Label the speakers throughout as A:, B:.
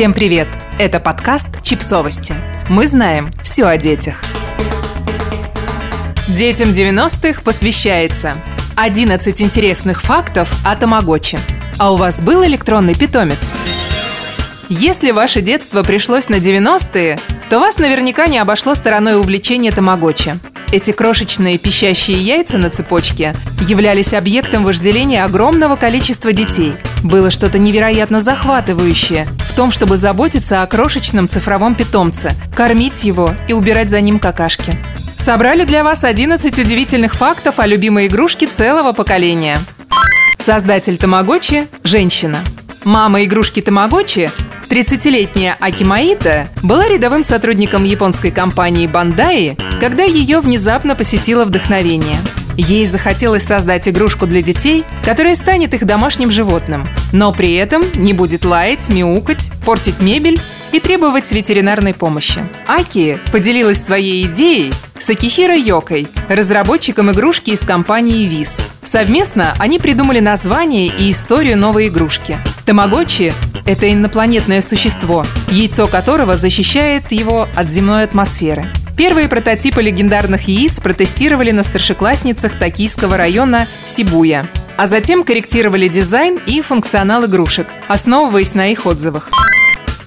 A: Всем привет! Это подкаст «Чипсовости». Мы знаем все о детях. Детям 90-х посвящается 11 интересных фактов о Тамагочи. А у вас был электронный питомец? Если ваше детство пришлось на 90-е, то вас наверняка не обошло стороной увлечения Тамагочи. Эти крошечные пищащие яйца на цепочке являлись объектом вожделения огромного количества детей. Было что-то невероятно захватывающее в том, чтобы заботиться о крошечном цифровом питомце, кормить его и убирать за ним какашки. Собрали для вас 11 удивительных фактов о любимой игрушке целого поколения. Создатель Тамагочи – женщина. Мама игрушки Тамагочи 30-летняя Акимаита была рядовым сотрудником японской компании Бандай, когда ее внезапно посетило вдохновение. Ей захотелось создать игрушку для детей, которая станет их домашним животным, но при этом не будет лаять, мяукать, портить мебель и требовать ветеринарной помощи. Аки поделилась своей идеей с Акихиро Йокой, разработчиком игрушки из компании ВИС. Совместно они придумали название и историю новой игрушки. Тамагочи – это инопланетное существо, яйцо которого защищает его от земной атмосферы. Первые прототипы легендарных яиц протестировали на старшеклассницах токийского района Сибуя, а затем корректировали дизайн и функционал игрушек, основываясь на их отзывах.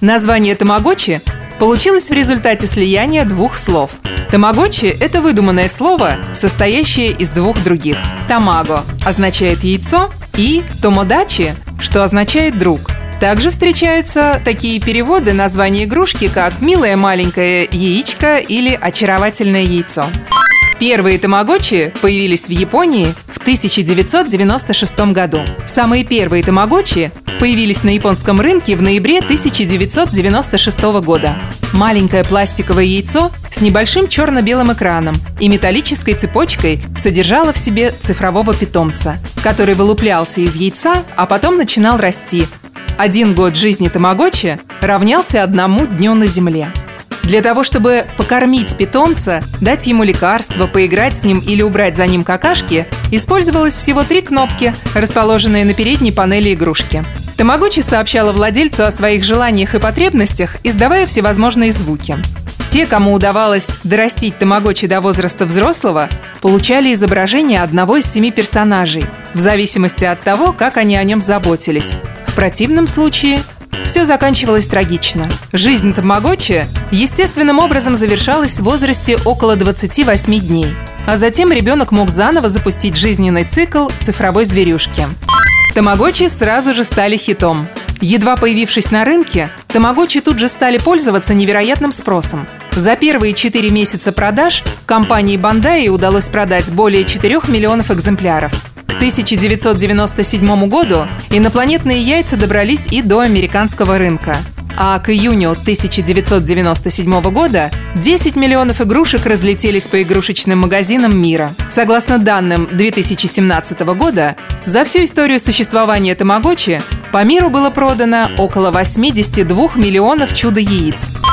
A: Название «Тамагочи» получилось в результате слияния двух слов. «Тамагочи» — это выдуманное слово, состоящее из двух других. «Тамаго» означает «яйцо» и «томодачи», что означает «друг». Также встречаются такие переводы названия игрушки, как «милое маленькое яичко» или «очаровательное яйцо». Первые тамагочи появились в Японии в 1996 году. Самые первые тамагочи появились на японском рынке в ноябре 1996 года. Маленькое пластиковое яйцо с небольшим черно-белым экраном и металлической цепочкой содержало в себе цифрового питомца, который вылуплялся из яйца, а потом начинал расти. Один год жизни тамагочи равнялся одному дню на Земле. Для того, чтобы покормить питомца, дать ему лекарство, поиграть с ним или убрать за ним какашки, использовалось всего три кнопки, расположенные на передней панели игрушки. Тамагочи сообщала владельцу о своих желаниях и потребностях, издавая всевозможные звуки. Те, кому удавалось дорастить тамагочи до возраста взрослого, получали изображение одного из семи персонажей, в зависимости от того, как они о нем заботились. В противном случае все заканчивалось трагично. Жизнь Тамагочи естественным образом завершалась в возрасте около 28 дней. А затем ребенок мог заново запустить жизненный цикл цифровой зверюшки. Тамагочи сразу же стали хитом. Едва появившись на рынке, тамагочи тут же стали пользоваться невероятным спросом. За первые 4 месяца продаж компании Бандай удалось продать более 4 миллионов экземпляров. К 1997 году инопланетные яйца добрались и до американского рынка. А к июню 1997 года 10 миллионов игрушек разлетелись по игрушечным магазинам мира. Согласно данным 2017 года, за всю историю существования Тамагочи по миру было продано около 82 миллионов чудо-яиц.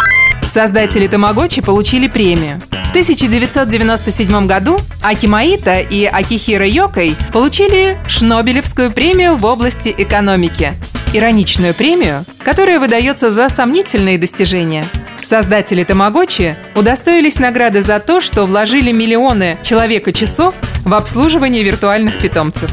A: Создатели Тамагочи получили премию. В 1997 году Акимаита и Акихира Йокой получили Шнобелевскую премию в области экономики. Ироничную премию, которая выдается за сомнительные достижения. Создатели Тамагочи удостоились награды за то, что вложили миллионы человека-часов в обслуживание виртуальных питомцев.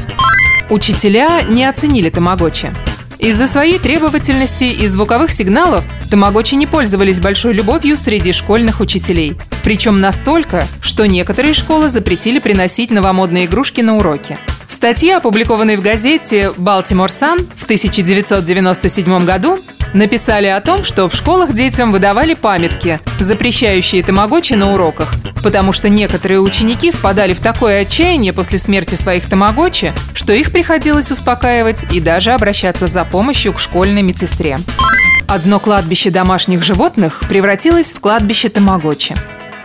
A: Учителя не оценили Тамагочи. Из-за своей требовательности и звуковых сигналов тамагочи не пользовались большой любовью среди школьных учителей. Причем настолько, что некоторые школы запретили приносить новомодные игрушки на уроки. В статье, опубликованной в газете «Балтимор Сан» в 1997 году, написали о том, что в школах детям выдавали памятки, запрещающие тамагочи на уроках, потому что некоторые ученики впадали в такое отчаяние после смерти своих тамагочи, что их приходилось успокаивать и даже обращаться за помощью к школьной медсестре. Одно кладбище домашних животных превратилось в кладбище тамагочи.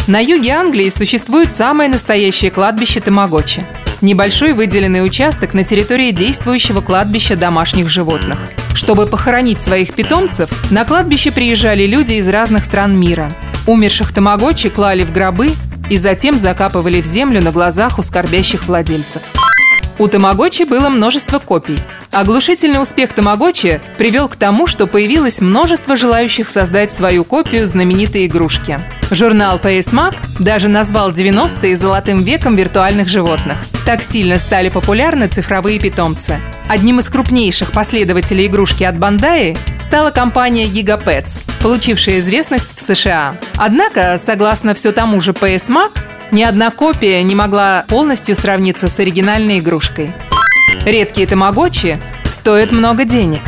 A: На юге Англии существует самое настоящее кладбище тамагочи – небольшой выделенный участок на территории действующего кладбища домашних животных. Чтобы похоронить своих питомцев, на кладбище приезжали люди из разных стран мира. Умерших тамагочи клали в гробы и затем закапывали в землю на глазах у скорбящих владельцев. У тамагочи было множество копий. Оглушительный успех Тамагочи привел к тому, что появилось множество желающих создать свою копию знаменитой игрушки. Журнал Mag даже назвал 90-е золотым веком виртуальных животных. Так сильно стали популярны цифровые питомцы. Одним из крупнейших последователей игрушки от Bandai стала компания Gigapets, получившая известность в США. Однако, согласно все тому же Mag, ни одна копия не могла полностью сравниться с оригинальной игрушкой. Редкие тамагочи стоят много денег.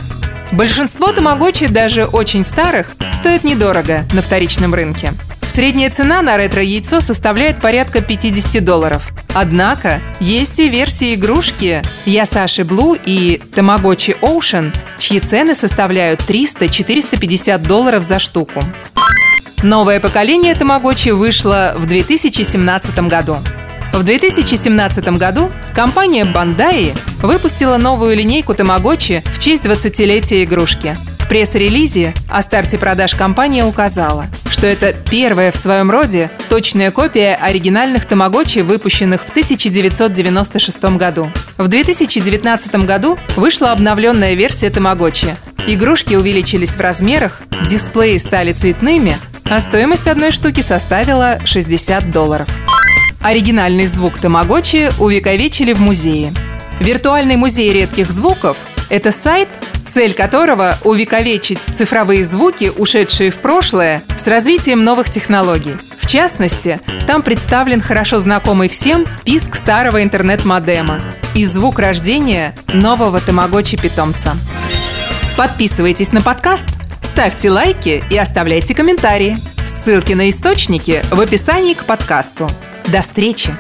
A: Большинство тамагочи, даже очень старых, стоят недорого на вторичном рынке. Средняя цена на ретро-яйцо составляет порядка 50 долларов. Однако есть и версии игрушки Ясаши Блу и Тамагочи Ocean, чьи цены составляют 300-450 долларов за штуку. Новое поколение Тамагочи вышло в 2017 году. В 2017 году компания Bandai выпустила новую линейку Тамагочи в честь 20-летия игрушки. В пресс-релизе о старте продаж компания указала, что это первая в своем роде точная копия оригинальных Тамагочи, выпущенных в 1996 году. В 2019 году вышла обновленная версия Тамагочи. Игрушки увеличились в размерах, дисплеи стали цветными, а стоимость одной штуки составила 60 долларов. Оригинальный звук Тамагочи увековечили в музее. Виртуальный музей редких звуков – это сайт, цель которого – увековечить цифровые звуки, ушедшие в прошлое, с развитием новых технологий. В частности, там представлен хорошо знакомый всем писк старого интернет-модема и звук рождения нового тамагочи-питомца. Подписывайтесь на подкаст – Ставьте лайки и оставляйте комментарии. Ссылки на источники в описании к подкасту. До встречи!